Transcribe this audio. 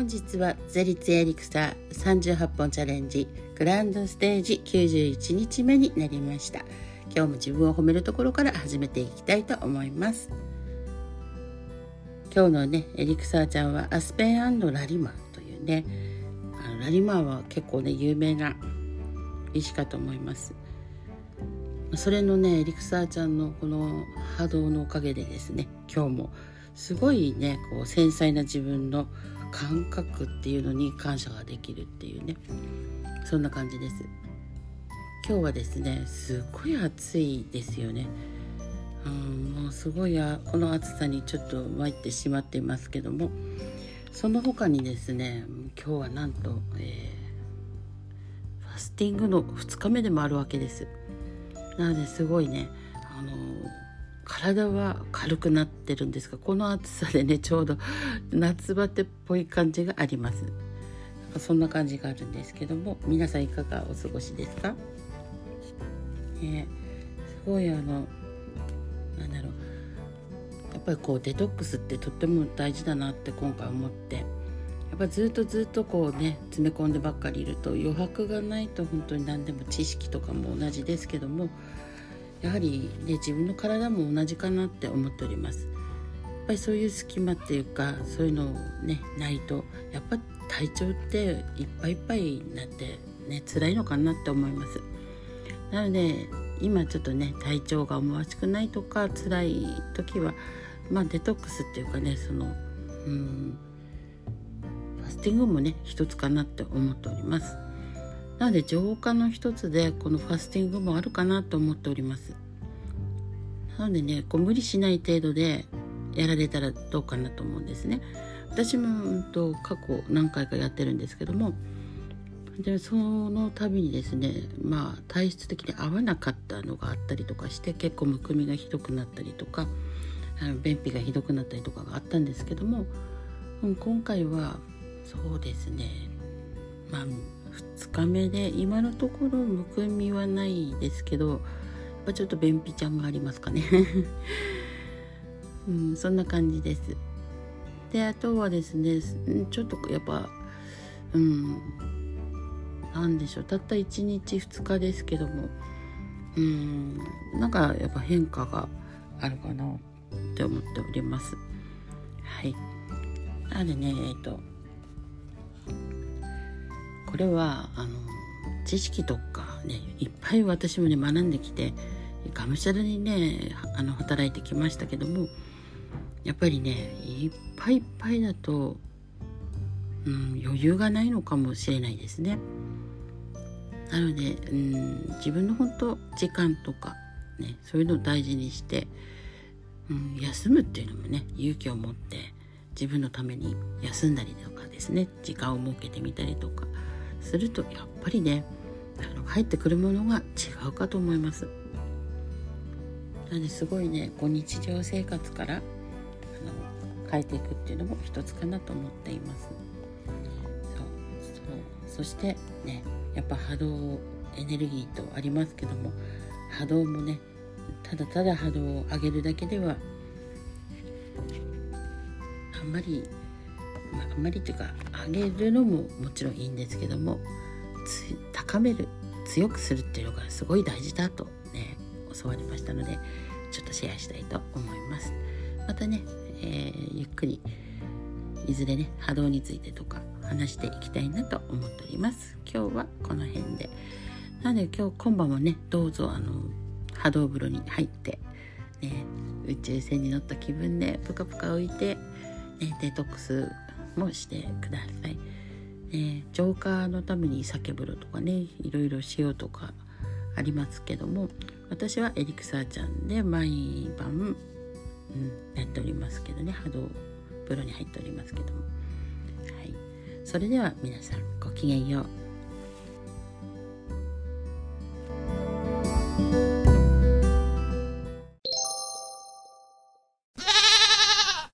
本日はゼリツエリクサー38本チャレンジグランドステージ91日目になりました。今日も自分を褒めるところから始めていきたいと思います。今日のねエリクサーちゃんはアスペンラリマというねあのラリマは結構ね有名な石かと思います。それのねエリクサーちゃんのこの波動のおかげでですね今日もすごいねこう繊細な自分の感覚っていうのに感謝ができるっていうね。そんな感じです。今日はですねすっごい暑いですよね。うんもうすごいこの暑さにちょっと参ってしまっていますけども。その他にですね今日はなんと、えー、ファスティングの2日目でもあるわけです。なのですごいね体は軽くなってるんですがこの暑さでねちょうど夏バテっぽい感じがあります。そんな感じがあるんですけども皆さんいかがお過ごしですか、えー、すごいあのなんだろう。やっぱりこうデトックスってとっても大事だなって今回思って。やっぱずっとずっとこうね詰め込んでばっかりいると余白がないと本当に何でも知識とかも同じですけどもやはり、ね、自分の体も同じかなって思っております。やっぱりそういう隙間っていうかそういうのをねないとやっぱ体調っていっぱいいっぱいになってね辛いのかなって思います。なので今ちょっとね体調が思わしくないとか辛い時はまあデトックスっていうかねそのうんファスティングもね一つかなって思っております。なので浄化の一つでこのファスティングもあるかなと思っております。なのでねこう無理しない程度でやられたらどうかなと思うんですね。私も、うんと、過去何回かやってるんですけどもでその度にですねまあ体質的に合わなかったのがあったりとかして結構むくみがひどくなったりとかあの便秘がひどくなったりとかがあったんですけども、うん、今回はそうですねまあ2日目で今のところむくみはないですけどやちょっと便秘ちゃんがありますかね。うん、そんな感じです。であとはですねちょっとやっぱうん何でしょう。たった1日2日ですけどもうんなんかやっぱ変化があるかなって思っております。はい。なのでねえっ、とこれはあの知識とかねいっぱい私もね学んできてがむしゃらにねあの働いてきましたけどもやっぱりねいっぱいいっぱいだと、うん、余裕がないのかもしれないですね。なので、うん、自分の本当時間とか、ね、そういうのを大事にして、うん、休むっていうのもね勇気を持って自分のために休んだりとかですね時間を設けてみたりとかするとやっぱりねあの入ってくるものが違うかと思います。なのですごいねこう日常生活からあの変えていくっていうのも一つかなと思っています。そうそしてねやっぱ波動エネルギーとありますけども波動もねただただ波動を上げるだけではあんまりまあ、あんまりというか上げるのももちろんいいんですけども高める強くするっていうのがすごい大事だとね教わりましたのでちょっとシェアしたいと思います。またね、えー、ゆっくりいずれね波動についてとか話していきたいなと思っております。今日はこの辺で。なので今日今晩もねどうぞあの波動風呂に入ってね宇宙船に乗った気分でぷかぷか浮いて、ね、デトックスもしてください。え浄化のために酒風呂とかねいろいろ塩とかありますけども私はエリクサーちゃんで毎晩、うん、やっておりますけどね波動風呂に入っておりますけども、はい、それでは皆さんごきげんよう。